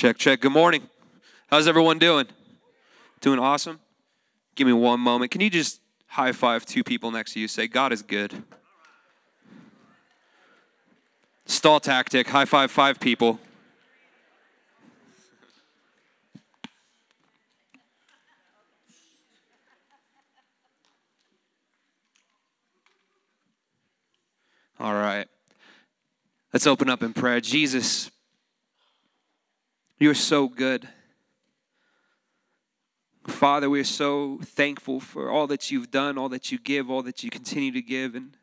Check, check. Good morning. How's everyone doing? Doing awesome? Give me one moment. Can you just high five two people next to you? Say, God is good. Stall tactic. High five five people. All right. Let's open up in prayer. Jesus, you are so good. Father, we are so thankful for all that you've done, all that you give, all that you continue to give. And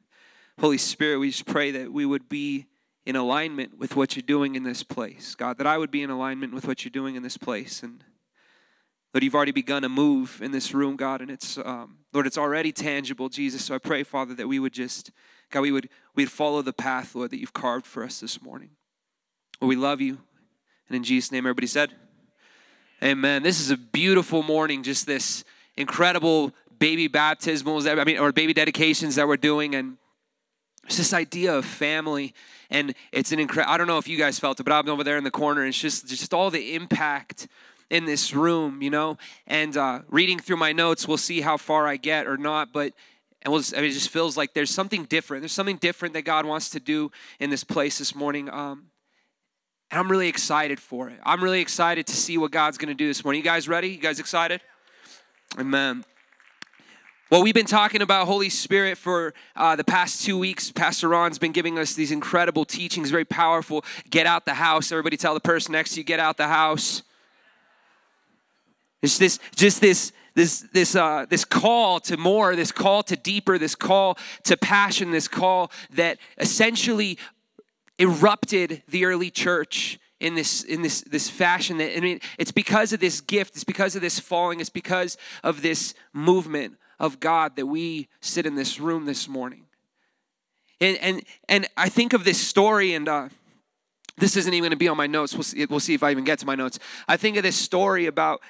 Holy Spirit, we just pray that we would be in alignment with what you're doing in this place. God, that I would be in alignment with what you're doing in this place. And Lord, you've already begun to move in this room, God, and it's, um, Lord, it's already tangible, Jesus. So I pray, Father, that we would just, God, we would, we'd follow the path, Lord, that you've carved for us this morning. Lord, we love you. And in Jesus' name, everybody said, Amen. This is a beautiful morning, just this incredible baby baptismals, I mean, or baby dedications that we're doing. And it's this idea of family. And it's an incredible, I don't know if you guys felt it, but I'm over there in the corner. And it's just, just all the impact in this room, you know? And uh, reading through my notes, we'll see how far I get or not. But and we'll just, I mean, it just feels like there's something different. There's something different that God wants to do in this place this morning. Um, and I'm really excited for it. I'm really excited to see what God's going to do this morning. You guys ready? You guys excited? Amen. Well, we've been talking about Holy Spirit for uh, the past two weeks. Pastor Ron's been giving us these incredible teachings, very powerful. Get out the house. Everybody tell the person next to you, get out the house. It's this, just this, this, this, uh, this call to more, this call to deeper, this call to passion, this call that essentially erupted the early church in this in this this fashion that I mean it's because of this gift it's because of this falling it's because of this movement of God that we sit in this room this morning and and and I think of this story and uh, this isn't even going to be on my notes we'll see, we'll see if I even get to my notes I think of this story about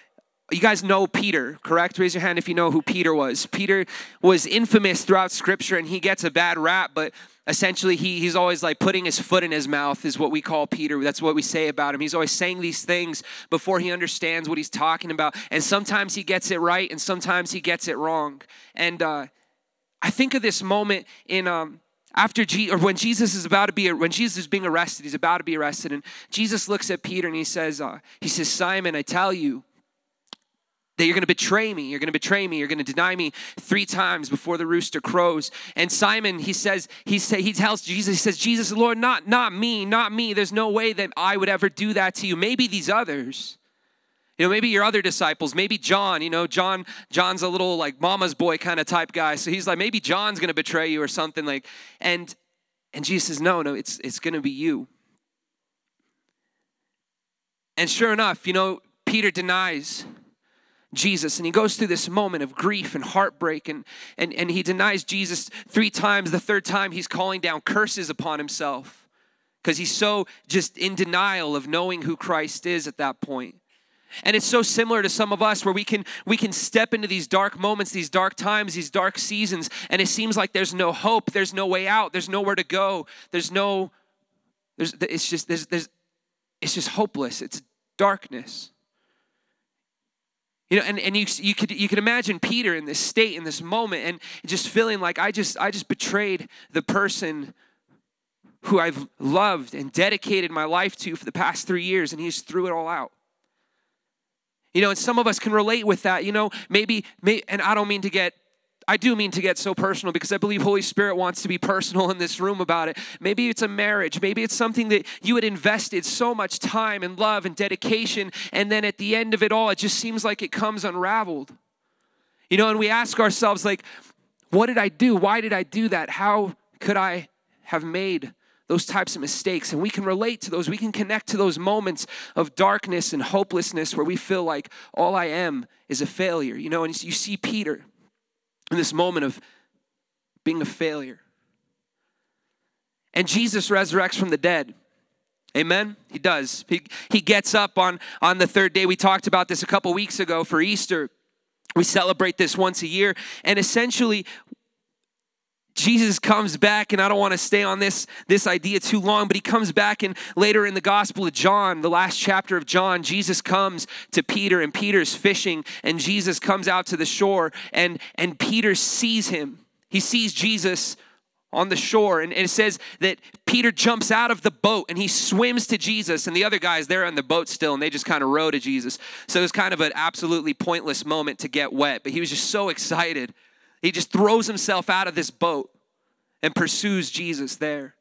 you guys know Peter, correct? Raise your hand if you know who Peter was. Peter was infamous throughout scripture and he gets a bad rap, but essentially he, he's always like putting his foot in his mouth is what we call peter. That's what we say about him. He's always saying these things before he understands what he's talking about. And sometimes he gets it right and sometimes he gets it wrong. And uh, i think of this moment in um, after G, or when Jesus is about to be when Jesus is being arrested, he's about to be arrested, and Jesus looks at Peter and he says, uh, he says, Simon, I tell you, that you're going to betray me you're going to betray me you're going to deny me three times before the rooster crows. And simon he says he say he tells jesus he says jesus lord not not me not me. There's no way that i would ever do that to you. Maybe these others you know maybe your other disciples maybe john you know john john's a little like mama's boy kind of type guy. So he's like maybe john's going to betray you or something like and and jesus says no no it's it's going to be you. And sure enough you know peter denies Jesus. And he goes through this moment of grief and heartbreak, and, and, and he denies Jesus three times. The third time, he's calling down curses upon himself because he's so just in denial of knowing who Christ is at that point. And it's so similar to some of us where we can we can step into these dark moments, these dark times, these dark seasons, and it seems like there's no hope, there's no way out, there's nowhere to go, there's no, there's it's just there's there's it's just hopeless, it's darkness. You know, and, and you, you could you could imagine Peter in this state, in this moment, and just feeling like I just I just betrayed the person who I've loved and dedicated my life to for the past three years, and he just threw it all out. You know, and some of us can relate with that. You know, maybe, may, and I don't mean to get I do mean to get so personal because I believe Holy Spirit wants to be personal in this room about it. Maybe it's a marriage. Maybe it's something that you had invested so much time and love and dedication, and then at the end of it all, it just seems like it comes unraveled. You know, and we ask ourselves, like, what did I do? Why did I do that? How could I have made those types of mistakes. And we can relate to those. We can connect to those moments of darkness and hopelessness where we feel like all I am is a failure. You know, and you see Peter in this moment of being a failure. And Jesus resurrects from the dead. Amen. He does. He, he gets up on, on the third day. We talked about this a couple weeks ago for Easter. We celebrate this once a year. And essentially, Jesus comes back, and I don't want to stay on this, this idea too long, but he comes back, and later in the Gospel of John, the last chapter of John, Jesus comes to Peter, and Peter's fishing, and Jesus comes out to the shore, and, and Peter sees him. He sees Jesus on the shore. And, it says that Peter jumps out of the boat and he swims to Jesus, and the other guys, they're on the boat still, and they just kind of row to Jesus. So it was kind of an absolutely pointless moment to get wet, but he was just so excited. He just throws himself out of this boat and pursues Jesus there.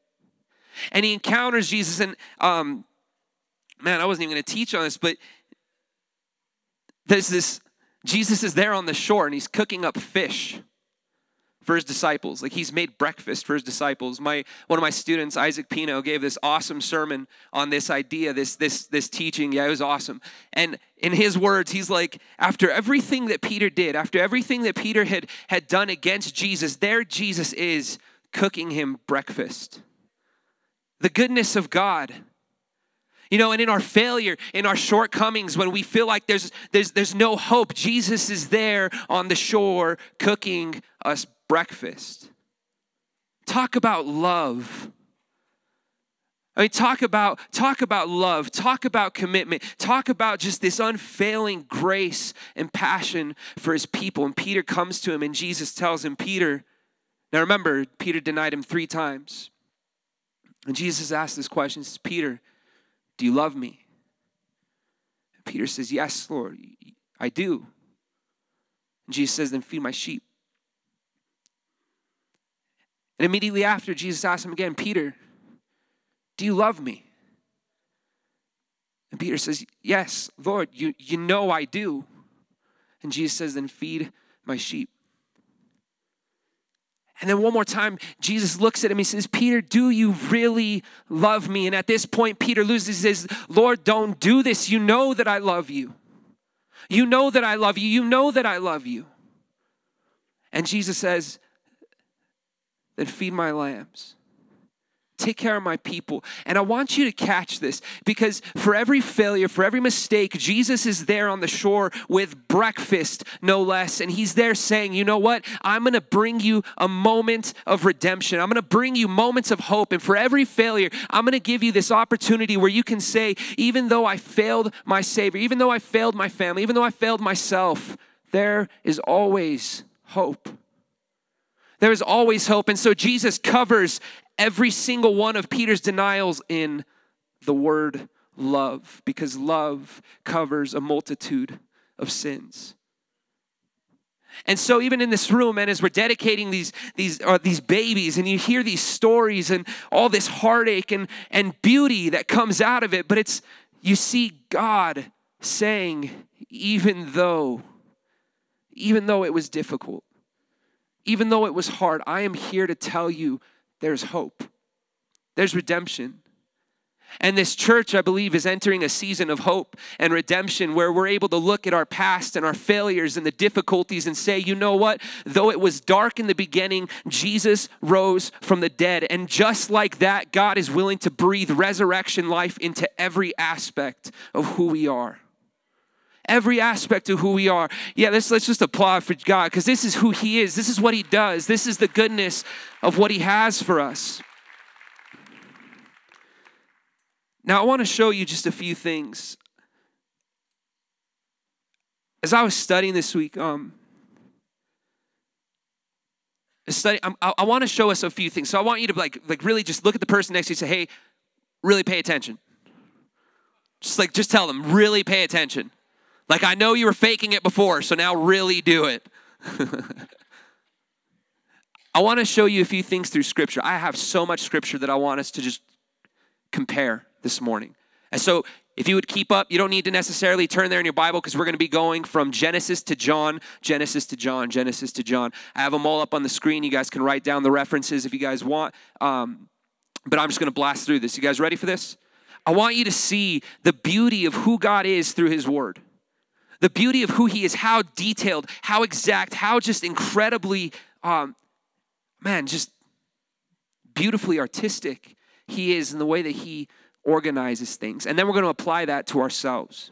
And he encounters Jesus, and um, man, I wasn't even going to teach on this, but there's this Jesus is there on the shore and he's cooking up fish for his disciples. Like he's made breakfast for his disciples. My one of my students, Isaac Pino, gave this awesome sermon on this idea, this this this teaching. Yeah, it was awesome. And in his words, he's like, after everything that Peter did, after everything that Peter had had done against Jesus, there Jesus is cooking him breakfast. The goodness of God. You know, and in our failure, in our shortcomings, when we feel like there's, there's, there's no hope, Jesus is there on the shore cooking us breakfast. Talk about love. I mean, talk about, talk about love, talk about commitment, talk about just this unfailing grace and passion for his people. And Peter comes to him, and Jesus tells him, Peter, now remember, Peter denied him three times. And Jesus asked this question, says, Peter, do you love me? And Peter says, Yes, Lord, I do. And Jesus says, Then feed my sheep. And immediately after, Jesus asked him again, Peter, do you love me? And Peter says, Yes, Lord, you, you know I do. And Jesus says, Then feed my sheep. And then one more time, Jesus looks at him. He says, Peter, do you really love me? And at this point, Peter loses his, Lord, don't do this. You know that I love you. You know that I love you. You know that I love you. And Jesus says, then feed my lambs. Take care of my people. And I want you to catch this because for every failure, for every mistake, Jesus is there on the shore with breakfast, no less. And he's there saying, You know what? I'm going to bring you a moment of redemption. I'm going to bring you moments of hope. And for every failure, I'm going to give you this opportunity where you can say, Even though I failed my Savior, even though I failed my family, even though I failed myself, there is always hope. There is always hope. And so Jesus covers every single one of Peter's denials in the word love, because love covers a multitude of sins. And so, even in this room, and as we're dedicating these these uh, these babies, and you hear these stories and all this heartache and and beauty that comes out of it, but it's you see God saying, even though, even though it was difficult, even though it was hard, I am here to tell you there's hope, there's redemption. And this church, I believe, is entering a season of hope and redemption where we're able to look at our past and our failures and the difficulties and say, you know what? Though it was dark in the beginning, Jesus rose from the dead. And just like that, God is willing to breathe resurrection life into every aspect of who we are every aspect of who we are. Yeah, let's, let's just applaud for God because this is who He is. This is what He does. This is the goodness of what He has for us. Now, I want to show you just a few things. As I was studying this week, um, study, I, I want to show us a few things. So I want you to like, like really just look at the person next to you and say, "Hey, really pay attention." Just like, just tell them, really pay attention. Like, I know you were faking it before, so now really do it. I want to show you a few things through Scripture. I have so much Scripture that I want us to just compare this morning. And so, if you would keep up, you don't need to necessarily turn there in your Bible because we're going to be going from Genesis to John, Genesis to John, Genesis to John. I have them all up on the screen. You guys can write down the references if you guys want. Um, but I'm just going to blast through this. You guys ready for this? I want you to see the beauty of who God is through His Word. The beauty of who he is, how detailed, how exact, how just incredibly, um, man, just beautifully artistic he is in the way that he organizes things. And then we're going to apply that to ourselves.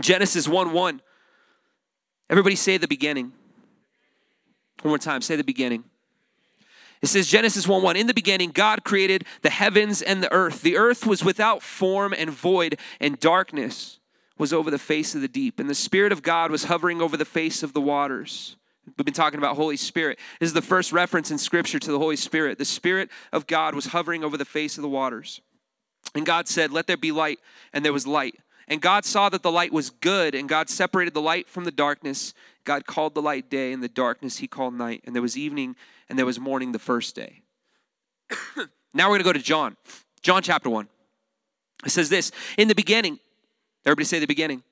Genesis 1 1. Everybody say the beginning. One more time, say the beginning. It says Genesis 1 1 In the beginning, God created the heavens and the earth. The earth was without form and void, and darkness was over the face of the deep. And the Spirit of God was hovering over the face of the waters. We've been talking about Holy Spirit. This is the first reference in Scripture to the Holy Spirit. The Spirit of God was hovering over the face of the waters. And God said, Let there be light, and there was light. And God saw that the light was good, and God separated the light from the darkness. God called the light day, and the darkness he called night. And there was evening and there was morning the first day. now we're going to go to John. John chapter 1. It says this In the beginning, everybody say the beginning.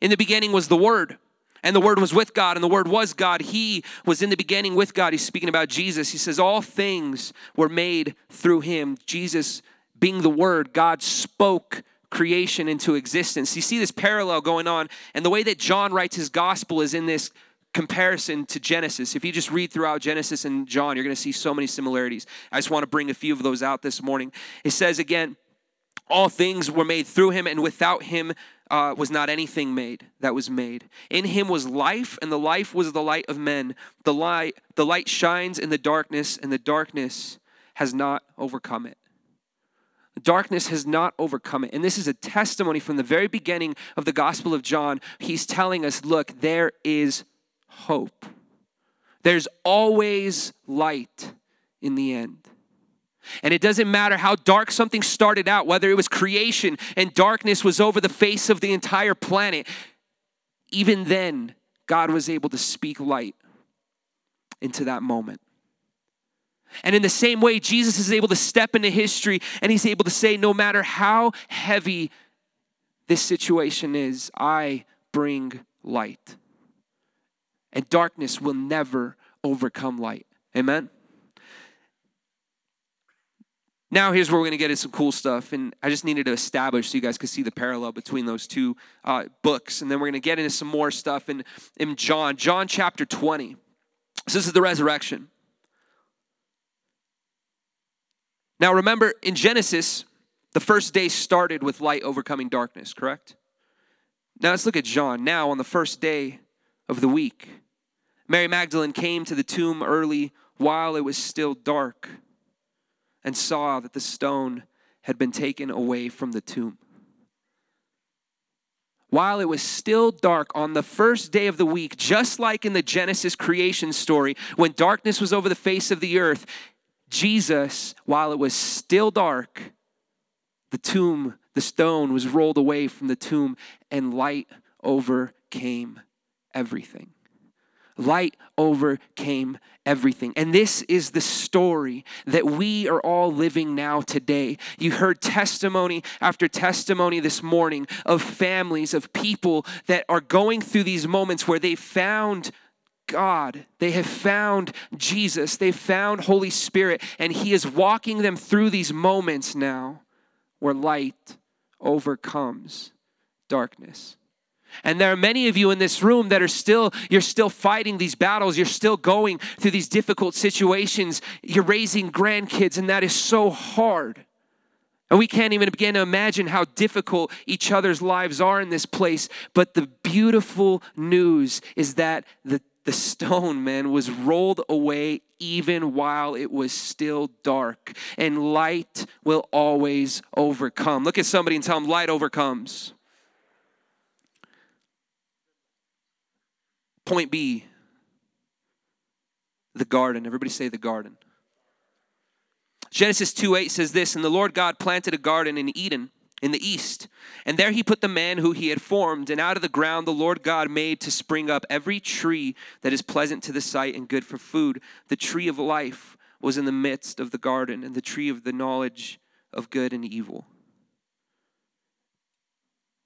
In the beginning was the Word, and the Word was with God, and the Word was God. He was in the beginning with God. He's speaking about Jesus. He says, All things were made through Him. Jesus, being the Word, God spoke creation into existence. You see this parallel going on, and the way that John writes his gospel is in this comparison to Genesis. If you just read throughout Genesis and John, you're going to see so many similarities. I just want to bring a few of those out this morning. It says again, all things were made through him, and without him uh, was not anything made that was made. In him was life, and the life was the light of men. The light, the light shines in the darkness, and the darkness has not overcome it. Darkness has not overcome it. And this is a testimony from the very beginning of the Gospel of John. He's telling us look, there is hope. There's always light in the end. And it doesn't matter how dark something started out, whether it was creation and darkness was over the face of the entire planet, even then, God was able to speak light into that moment. And in the same way, Jesus is able to step into history and he's able to say, no matter how heavy this situation is, I bring light and darkness will never overcome light. Amen? Now, here's where we're going to get into some cool stuff. And I just needed to establish so you guys could see the parallel between those two uh, books. And then we're going to get into some more stuff in, in John, John chapter 20. So this is the resurrection. Now, remember, in Genesis, the first day started with light overcoming darkness, correct? Now, let's look at John. Now, on the first day of the week, Mary Magdalene came to the tomb early while it was still dark and saw that the stone had been taken away from the tomb. While it was still dark on the first day of the week, just like in the Genesis creation story, when darkness was over the face of the earth, Jesus, while it was still dark, the tomb, the stone was rolled away from the tomb, and light overcame everything. Light overcame everything. And this is the story that we are all living now today. You heard testimony after testimony this morning of families, of people that are going through these moments where they found God. They have found Jesus. They found Holy Spirit. And He is walking them through these moments now where light overcomes darkness. And there are many of you in this room that are still, you're still fighting these battles. You're still going through these difficult situations. You're raising grandkids, and that is so hard. And we can't even begin to imagine how difficult each other's lives are in this place. But the beautiful news is that the, the stone, man, was rolled away even while it was still dark. And light will always overcome. Look at somebody and tell them, light overcomes. Point B the garden. Everybody say the garden. Genesis 2 8 says this And the Lord God planted a garden in Eden in the east. And there he put the man who he had formed. And out of the ground the Lord God made to spring up every tree that is pleasant to the sight and good for food. The tree of life was in the midst of the garden, and the tree of the knowledge of good and evil.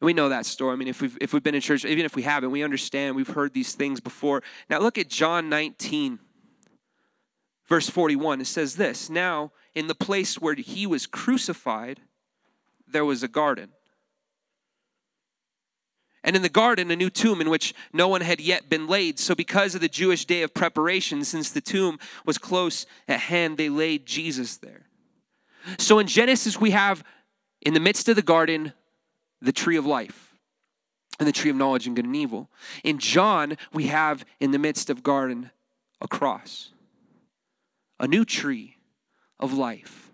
We know that story. I mean, if we've, if we've been in church, even if we haven't, we understand. We've heard these things before. Now, look at John 19, verse 41. It says this Now, in the place where he was crucified, there was a garden. And in the garden, a new tomb in which no one had yet been laid. So, because of the Jewish day of preparation, since the tomb was close at hand, they laid Jesus there. So, in Genesis, we have in the midst of the garden the tree of life and the tree of knowledge and good and evil. In John, we have in the midst of garden a cross. a new tree of life,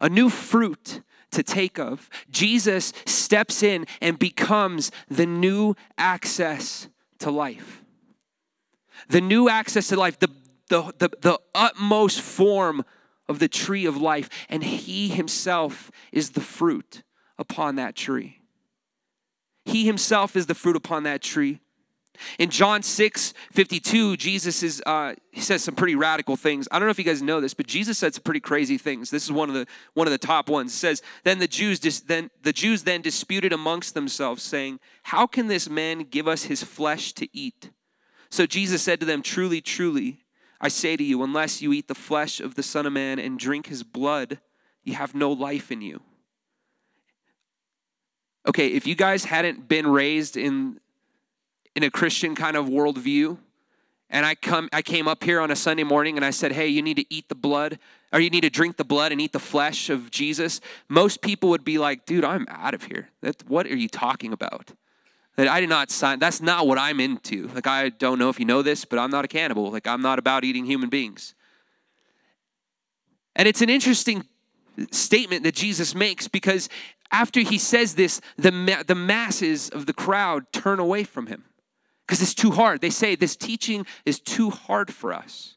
a new fruit to take of. Jesus steps in and becomes the new access to life. The new access to life, the, the, the, the utmost form of the tree of life, and He Himself is the fruit upon that tree. He Himself is the fruit upon that tree. In John 6 52, Jesus is uh, he says some pretty radical things. I don't know if you guys know this, but Jesus said some pretty crazy things. This is one of the one of the top ones. It says, Then the Jews dis- then the Jews then disputed amongst themselves, saying, How can this man give us his flesh to eat? So Jesus said to them, Truly, truly, I say to you, unless you eat the flesh of the Son of Man and drink his blood, you have no life in you. Okay, if you guys hadn't been raised in in a Christian kind of worldview, and I come I came up here on a Sunday morning and I said, "Hey, you need to eat the blood or you need to drink the blood and eat the flesh of Jesus." Most people would be like, "Dude, I'm out of here. That what are you talking about?" That I did not sign. That's not what I'm into. Like I don't know if you know this, but I'm not a cannibal. Like I'm not about eating human beings. And it's an interesting statement that Jesus makes because after he says this, the, ma- the masses of the crowd turn away from him because it's too hard. They say, This teaching is too hard for us.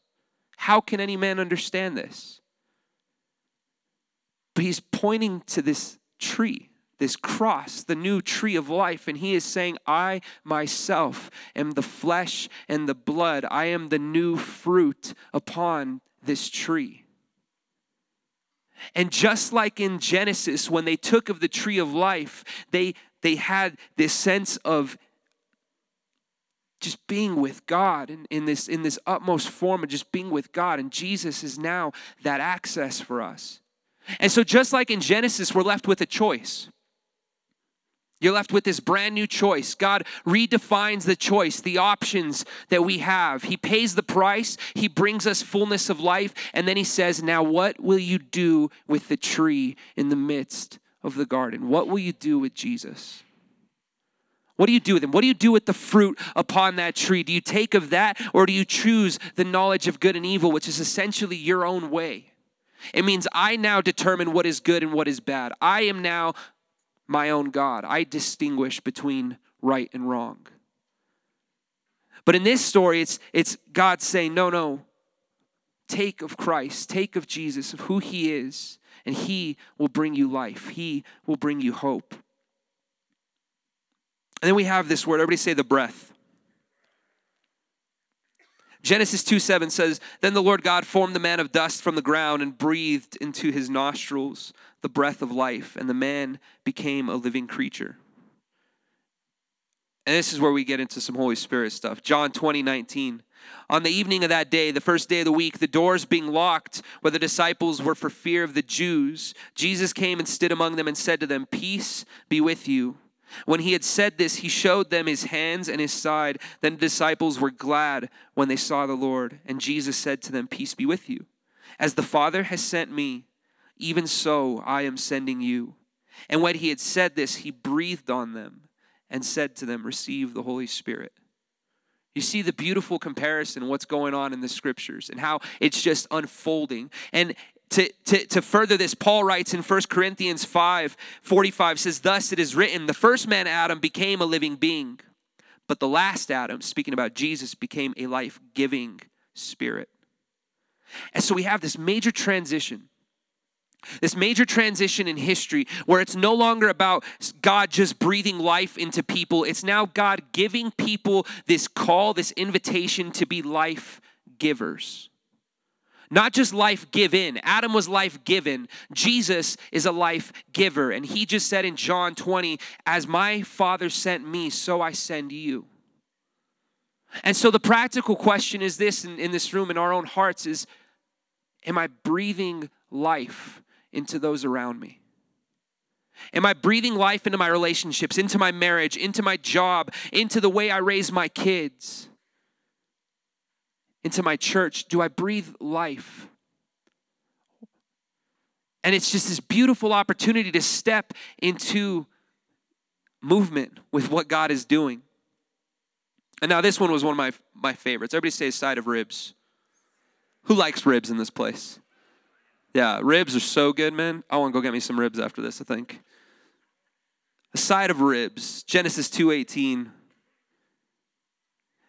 How can any man understand this? But he's pointing to this tree, this cross, the new tree of life, and he is saying, I myself am the flesh and the blood. I am the new fruit upon this tree. And just like in Genesis, when they took of the tree of life, they, they had this sense of just being with God in, in, this, in this utmost form of just being with God. And Jesus is now that access for us. And so, just like in Genesis, we're left with a choice. You're left with this brand new choice. God redefines the choice, the options that we have. He pays the price, He brings us fullness of life, and then He says, Now, what will you do with the tree in the midst of the garden? What will you do with Jesus? What do you do with them? What do you do with the fruit upon that tree? Do you take of that or do you choose the knowledge of good and evil, which is essentially your own way? It means I now determine what is good and what is bad. I am now my own God. I distinguish between right and wrong. But in this story, it's, it's God saying, no, no, take of Christ, take of Jesus, of who he is, and he will bring you life. He will bring you hope. And then we have this word, everybody say the breath. Genesis 2 7 says, Then the Lord God formed the man of dust from the ground and breathed into his nostrils the breath of life, and the man became a living creature. And this is where we get into some Holy Spirit stuff. John 20 19. On the evening of that day, the first day of the week, the doors being locked where the disciples were for fear of the Jews, Jesus came and stood among them and said to them, Peace be with you. When he had said this, he showed them his hands and his side. Then the disciples were glad when they saw the Lord. And Jesus said to them, Peace be with you. As the Father has sent me, even so I am sending you. And when he had said this, he breathed on them and said to them, Receive the Holy Spirit. You see the beautiful comparison, what's going on in the scriptures, and how it's just unfolding. And to, to, to further this, Paul writes in 1 Corinthians 5 45 says, Thus it is written, the first man, Adam, became a living being, but the last Adam, speaking about Jesus, became a life giving spirit. And so we have this major transition this major transition in history where it's no longer about God just breathing life into people. It's now God giving people this call, this invitation to be life givers. Not just life given. Adam was life given. Jesus is a life giver. And he just said in John 20, As my Father sent me, so I send you. And so the practical question is this in, in this room, in our own hearts, is Am I breathing life into those around me? Am I breathing life into my relationships, into my marriage, into my job, into the way I raise my kids? into my church? Do I breathe life? And it's just this beautiful opportunity to step into movement with what God is doing. And now this one was one of my, my favorites. Everybody say side of ribs. Who likes ribs in this place? Yeah, ribs are so good, man. I want to go get me some ribs after this, I think. A side of ribs. Genesis 2:18.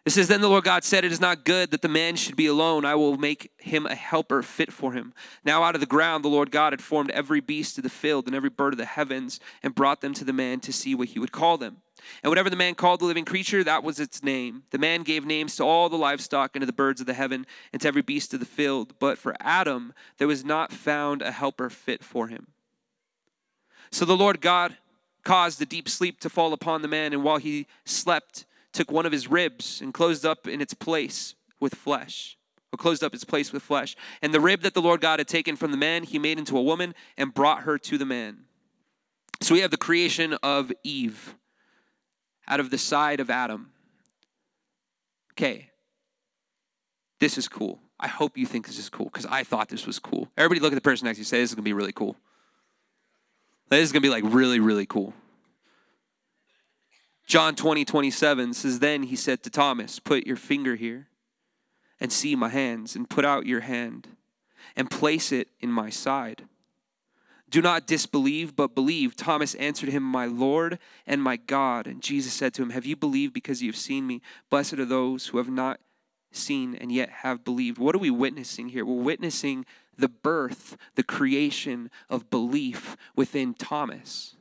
It says, Then the Lord God said, It is not good that the man should be alone. I will make him a helper fit for him. Now out of the ground the Lord God had formed every beast of the field and every bird of the heavens and brought them to the man to see what he would call them. And whatever the man called the living creature, that was its name. The man gave names to all the livestock and to the birds of the heaven and to every beast of the field. But for Adam there was not found a helper fit for him. So the Lord God caused a deep sleep to fall upon the man, and while he slept, took one of his ribs and closed up in its place with flesh, or closed up its place with flesh. And the rib that the Lord God had taken from the man, he made into a woman and brought her to the man. So we have the creation of Eve out of the side of Adam. Okay, this is cool. I hope you think this is cool because I thought this was cool. Everybody look at the person next to you say, This is going to be really cool. This is going to be like really, really cool. John 20, 27 says, Then he said to Thomas, Put your finger here and see my hands, and put out your hand and place it in my side. Do not disbelieve, but believe. Thomas answered him, My Lord and my God. And Jesus said to him, Have you believed because you have seen me? Blessed are those who have not seen and yet have believed. What are we witnessing here? We're witnessing the birth, the creation of belief within Thomas.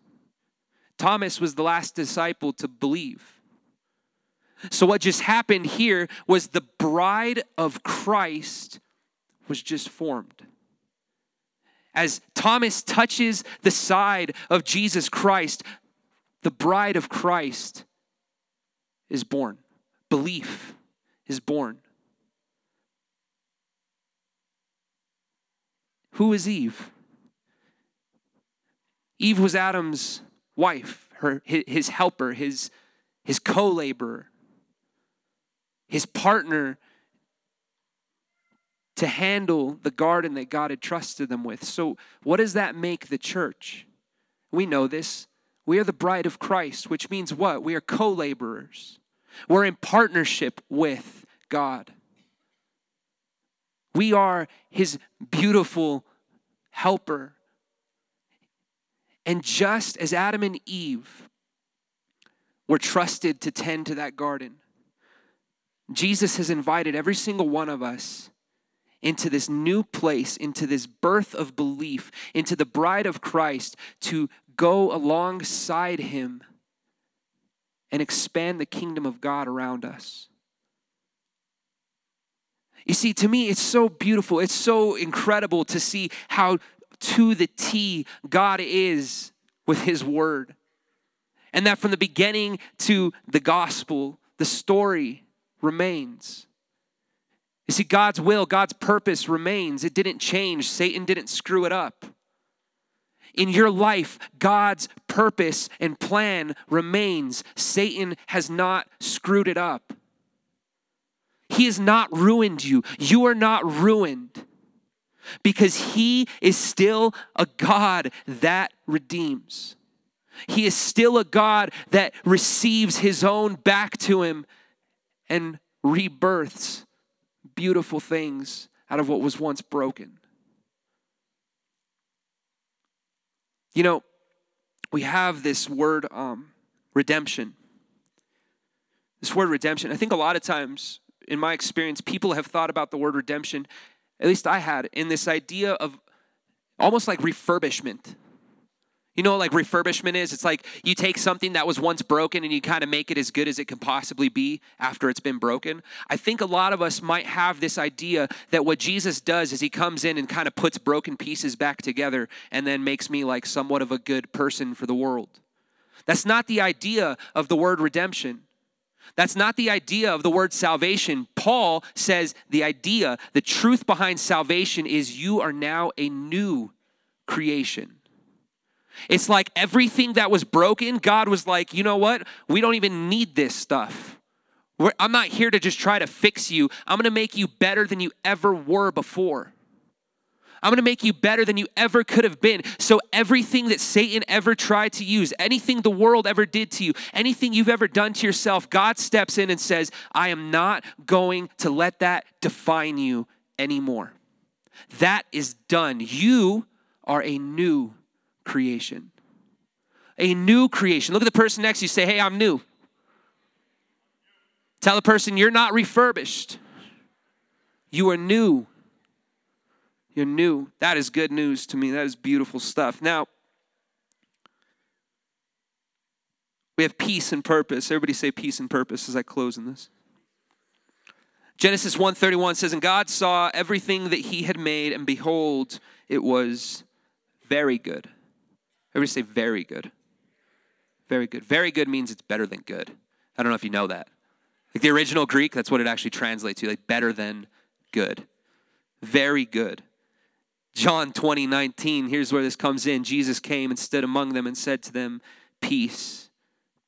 Thomas was the last disciple to believe. So, what just happened here was the bride of Christ was just formed. As Thomas touches the side of Jesus Christ, the bride of Christ is born. Belief is born. Who is Eve? Eve was Adam's wife, her, his helper, his, his co laborer, his partner to handle the garden that God had trusted them with. So, what does that make the church? We know this. We are the bride of Christ, which means what? We are co laborers. We're in partnership with God. We are his beautiful helper and just as Adam and Eve were trusted to tend to that garden, Jesus has invited every single one of us into this new place, into this birth of belief, into the bride of Christ to go alongside him and expand the kingdom of God around us. You see, to me, it's so beautiful. It's so incredible to see how to the T God is with His Word. And that from the beginning to the gospel, the story remains. You see, God's will, God's purpose remains. It didn't change, Satan didn't screw it up. In your life, God's purpose and plan remains. Satan has not screwed it up. He has not ruined you. You are not ruined because he is still a God that redeems. He is still a God that receives his own back to him and rebirths beautiful things out of what was once broken. You know, we have this word um, redemption. This word redemption, I think a lot of times, in my experience, people have thought about the word redemption at least I had, in this idea of almost like refurbishment. You know, like refurbishment is? It's like you take something that was once broken and you kind of make it as good as it can possibly be after it's been broken. I think a lot of us might have this idea that what Jesus does is he comes in and kind of puts broken pieces back together and then makes me like somewhat of a good person for the world. That's not the idea of the word redemption. That's not the idea of the word salvation. Paul says the idea, the truth behind salvation is you are now a new creation. It's like everything that was broken, God was like, you know what? We don't even need this stuff. We're, I'm not here to just try to fix you. I'm going to make you better than you ever were before. I'm going to make you better than you ever could have been. So, everything that Satan ever tried to use, anything the world ever did to you, anything you've ever done to yourself, God steps in and says, I am not going to let that define you anymore. That is done. You are a new creation. A new creation. Look at the person next to you. Say, hey, I'm new. Tell the person you're not refurbished. You are new. You're new. That is good news to me. That is beautiful stuff. Now, we have peace and purpose. Everybody say peace and purpose as I close in this. Genesis 1:31 says and God saw everything that he had made and behold it was very good. Everybody say very good. Very good. Very good means it's better than good. I don't know if you know that. Like the original Greek, that's what it actually translates to, like better than good. Very good. John 20, 19, here's where this comes in. Jesus came and stood among them and said to them, Peace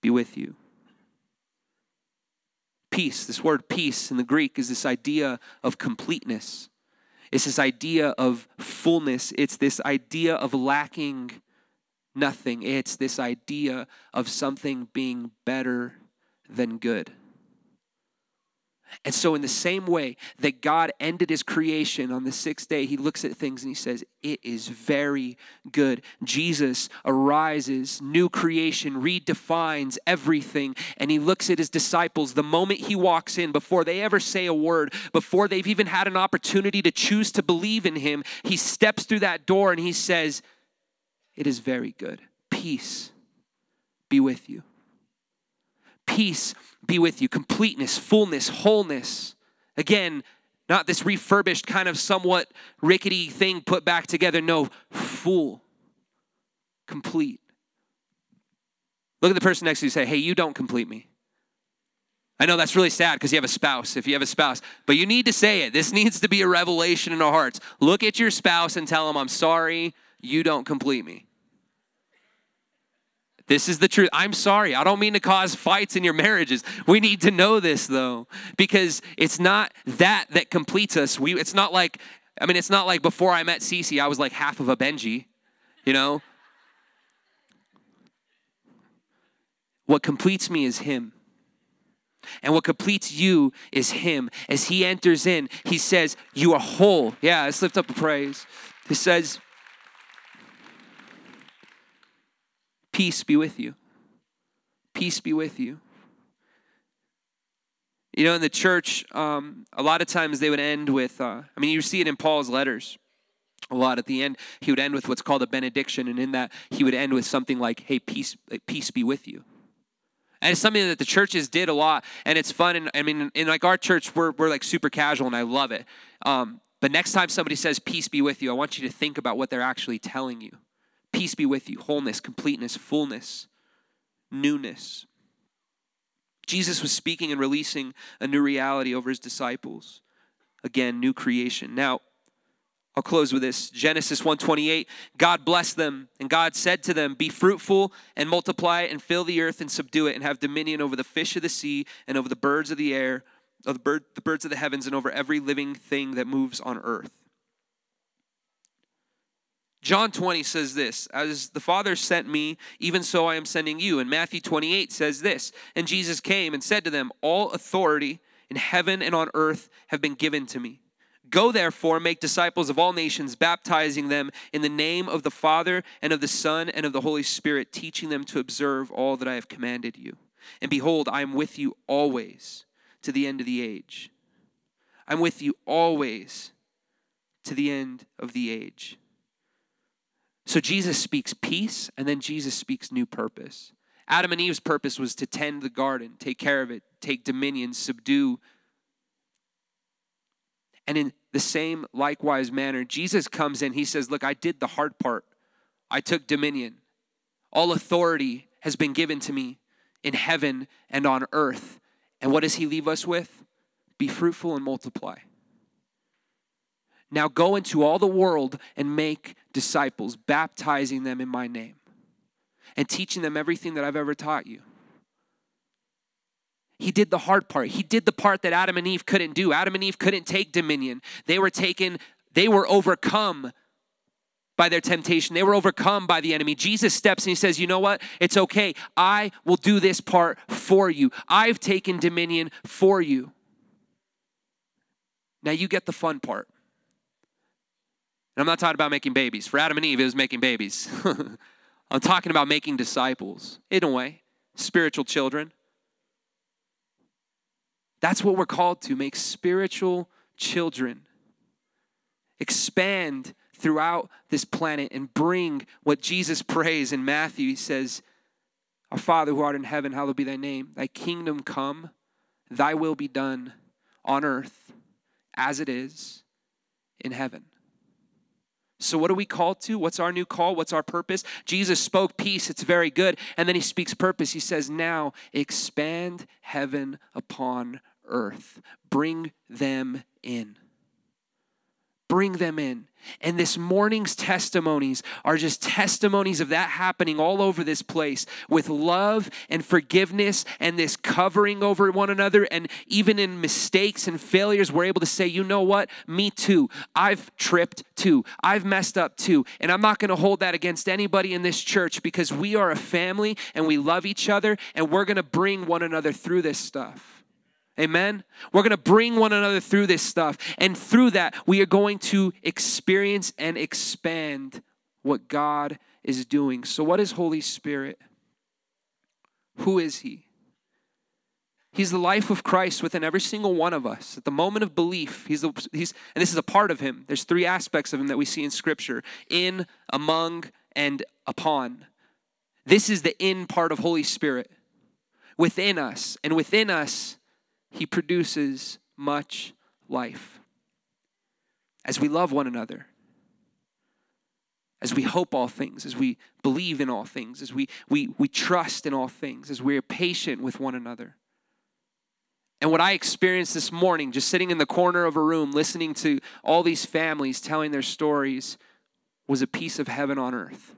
be with you. Peace, this word peace in the Greek is this idea of completeness. It's this idea of fullness. It's this idea of lacking nothing. It's this idea of something being better than good. And so, in the same way that God ended his creation on the sixth day, he looks at things and he says, It is very good. Jesus arises, new creation, redefines everything. And he looks at his disciples the moment he walks in, before they ever say a word, before they've even had an opportunity to choose to believe in him, he steps through that door and he says, It is very good. Peace be with you. Peace be with you. Completeness, fullness, wholeness. Again, not this refurbished, kind of somewhat rickety thing put back together. No, full, complete. Look at the person next to you say, Hey, you don't complete me. I know that's really sad because you have a spouse, if you have a spouse, but you need to say it. This needs to be a revelation in our hearts. Look at your spouse and tell them, I'm sorry, you don't complete me. This is the truth. I'm sorry. I don't mean to cause fights in your marriages. We need to know this though, because it's not that that completes us. We it's not like I mean, it's not like before I met Cece, I was like half of a Benji, you know? What completes me is him. And what completes you is him. As he enters in, he says, You are whole. Yeah, let's lift up a praise. He says, Peace be with you. Peace be with you. You know, in the church, um, a lot of times they would end with, uh, I mean, you see it in Paul's letters a lot at the end. He would end with what's called a benediction, and in that, he would end with something like, hey, peace, peace be with you. And it's something that the churches did a lot, and it's fun. And I mean, in like our church, we're, we're like super casual, and I love it. Um, but next time somebody says, peace be with you, I want you to think about what they're actually telling you. Peace be with you, wholeness, completeness, fullness, newness. Jesus was speaking and releasing a new reality over his disciples. Again, new creation. Now, I'll close with this. Genesis 1:28, God blessed them, and God said to them, "Be fruitful and multiply and fill the earth and subdue it and have dominion over the fish of the sea and over the birds of the air, of the, bird, the birds of the heavens and over every living thing that moves on earth." John 20 says this As the Father sent me, even so I am sending you. And Matthew 28 says this And Jesus came and said to them, All authority in heaven and on earth have been given to me. Go therefore, make disciples of all nations, baptizing them in the name of the Father and of the Son and of the Holy Spirit, teaching them to observe all that I have commanded you. And behold, I am with you always to the end of the age. I'm with you always to the end of the age. So Jesus speaks peace, and then Jesus speaks new purpose. Adam and Eve's purpose was to tend the garden, take care of it, take dominion, subdue. And in the same likewise manner, Jesus comes in, he says, Look, I did the hard part. I took dominion. All authority has been given to me in heaven and on earth. And what does he leave us with? Be fruitful and multiply. Now go into all the world and make disciples, baptizing them in my name and teaching them everything that I've ever taught you. He did the hard part. He did the part that Adam and Eve couldn't do. Adam and Eve couldn't take dominion. They were taken, they were overcome by their temptation. They were overcome by the enemy. Jesus steps and he says, You know what? It's okay. I will do this part for you. I've taken dominion for you. Now you get the fun part. And I'm not talking about making babies. For Adam and Eve, it was making babies. I'm talking about making disciples, in a way, spiritual children. That's what we're called to make spiritual children. Expand throughout this planet and bring what Jesus prays in Matthew. He says, Our Father who art in heaven, hallowed be thy name. Thy kingdom come, thy will be done on earth as it is in heaven. So, what are we called to? What's our new call? What's our purpose? Jesus spoke peace, it's very good. And then he speaks purpose. He says, Now expand heaven upon earth, bring them in. Bring them in. And this morning's testimonies are just testimonies of that happening all over this place with love and forgiveness and this covering over one another. And even in mistakes and failures, we're able to say, you know what? Me too. I've tripped too. I've messed up too. And I'm not going to hold that against anybody in this church because we are a family and we love each other and we're going to bring one another through this stuff. Amen. We're going to bring one another through this stuff. And through that, we are going to experience and expand what God is doing. So, what is Holy Spirit? Who is He? He's the life of Christ within every single one of us. At the moment of belief, he's, the, he's and this is a part of him. There's three aspects of him that we see in Scripture in, among, and upon. This is the in part of Holy Spirit within us. And within us, he produces much life. As we love one another, as we hope all things, as we believe in all things, as we, we, we trust in all things, as we are patient with one another. And what I experienced this morning, just sitting in the corner of a room, listening to all these families telling their stories, was a piece of heaven on earth.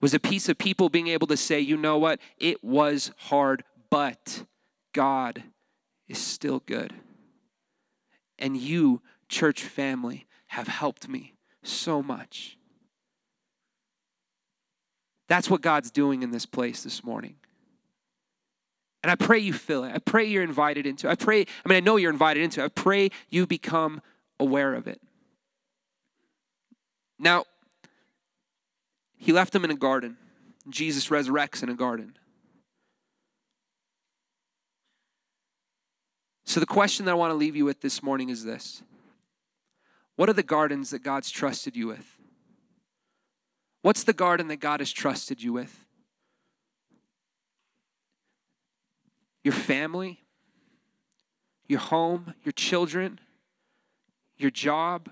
Was a piece of people being able to say, you know what? It was hard, but God is still good. And you, church family, have helped me so much. That's what God's doing in this place this morning. And I pray you feel it. I pray you're invited into. I pray, I mean, I know you're invited into. I pray you become aware of it. Now, he left them in a garden. Jesus resurrects in a garden. So, the question that I want to leave you with this morning is this What are the gardens that God's trusted you with? What's the garden that God has trusted you with? Your family, your home, your children, your job.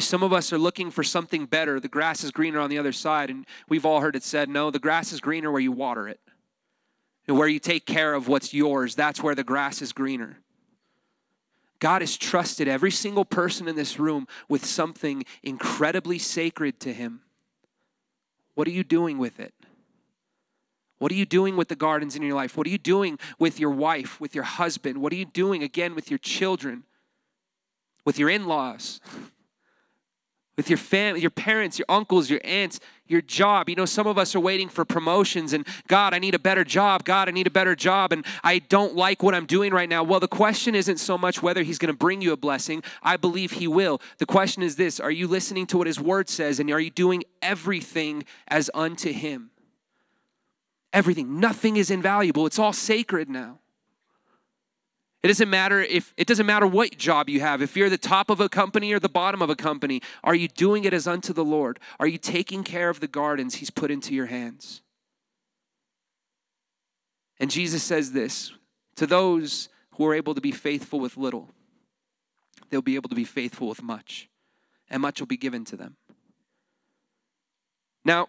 Some of us are looking for something better. The grass is greener on the other side, and we've all heard it said, no, the grass is greener where you water it. Where you take care of what's yours, that's where the grass is greener. God has trusted every single person in this room with something incredibly sacred to Him. What are you doing with it? What are you doing with the gardens in your life? What are you doing with your wife, with your husband? What are you doing again with your children, with your in laws? With your family, your parents, your uncles, your aunts, your job. You know, some of us are waiting for promotions and God, I need a better job. God, I need a better job and I don't like what I'm doing right now. Well, the question isn't so much whether he's going to bring you a blessing. I believe he will. The question is this, are you listening to what his word says and are you doing everything as unto him? Everything. Nothing is invaluable. It's all sacred now. It doesn't matter if it doesn't matter what job you have. If you're the top of a company or the bottom of a company, are you doing it as unto the Lord? Are you taking care of the gardens he's put into your hands? And Jesus says this, to those who are able to be faithful with little, they'll be able to be faithful with much, and much will be given to them. Now,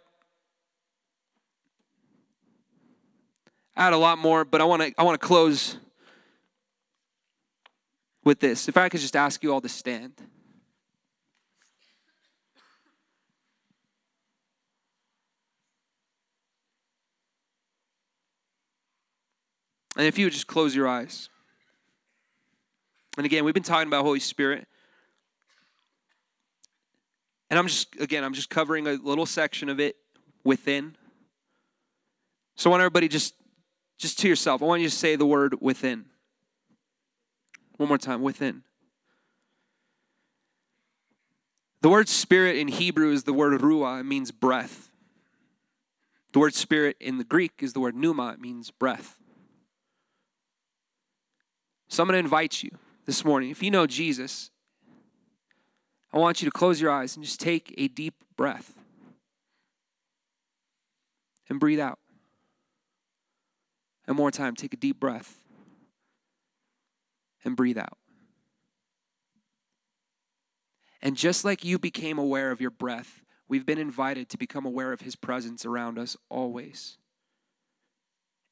I had a lot more, but I want to I want to close with this. If I could just ask you all to stand. And if you would just close your eyes. And again, we've been talking about Holy Spirit. And I'm just, again, I'm just covering a little section of it within. So I want everybody just, just to yourself, I want you to say the word within. One more time, within. The word spirit in Hebrew is the word ruah, it means breath. The word spirit in the Greek is the word pneuma, it means breath. So I'm going to invite you this morning, if you know Jesus, I want you to close your eyes and just take a deep breath and breathe out. And more time, take a deep breath and breathe out. And just like you became aware of your breath, we've been invited to become aware of his presence around us always.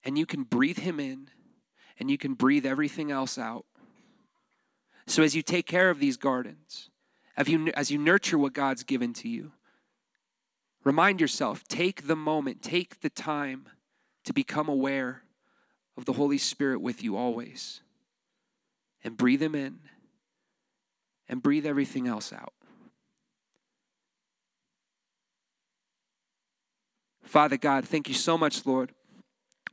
And you can breathe him in and you can breathe everything else out. So as you take care of these gardens, as you, as you nurture what God's given to you, remind yourself, take the moment, take the time to become aware of the Holy Spirit with you always. And breathe him in and breathe everything else out. Father God, thank you so much, Lord,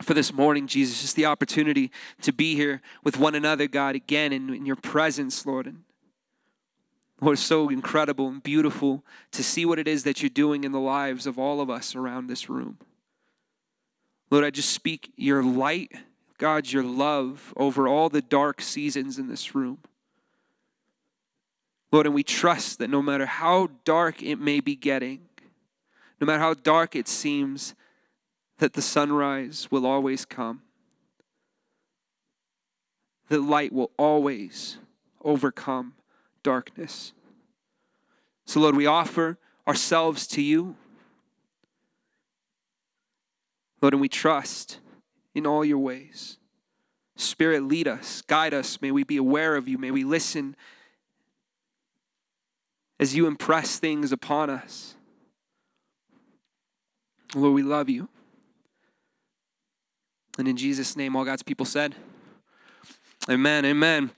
for this morning, Jesus. Just the opportunity to be here with one another, God, again in, in your presence, Lord. And Lord, so incredible and beautiful to see what it is that you're doing in the lives of all of us around this room. Lord, I just speak your light, God, your love over all the dark seasons in this room. Lord, and we trust that no matter how dark it may be getting, no matter how dark it seems, that the sunrise will always come. That light will always overcome darkness. So, Lord, we offer ourselves to you. Lord, and we trust in all your ways. Spirit, lead us, guide us. May we be aware of you. May we listen as you impress things upon us. Lord, we love you. And in Jesus' name, all God's people said, Amen, amen.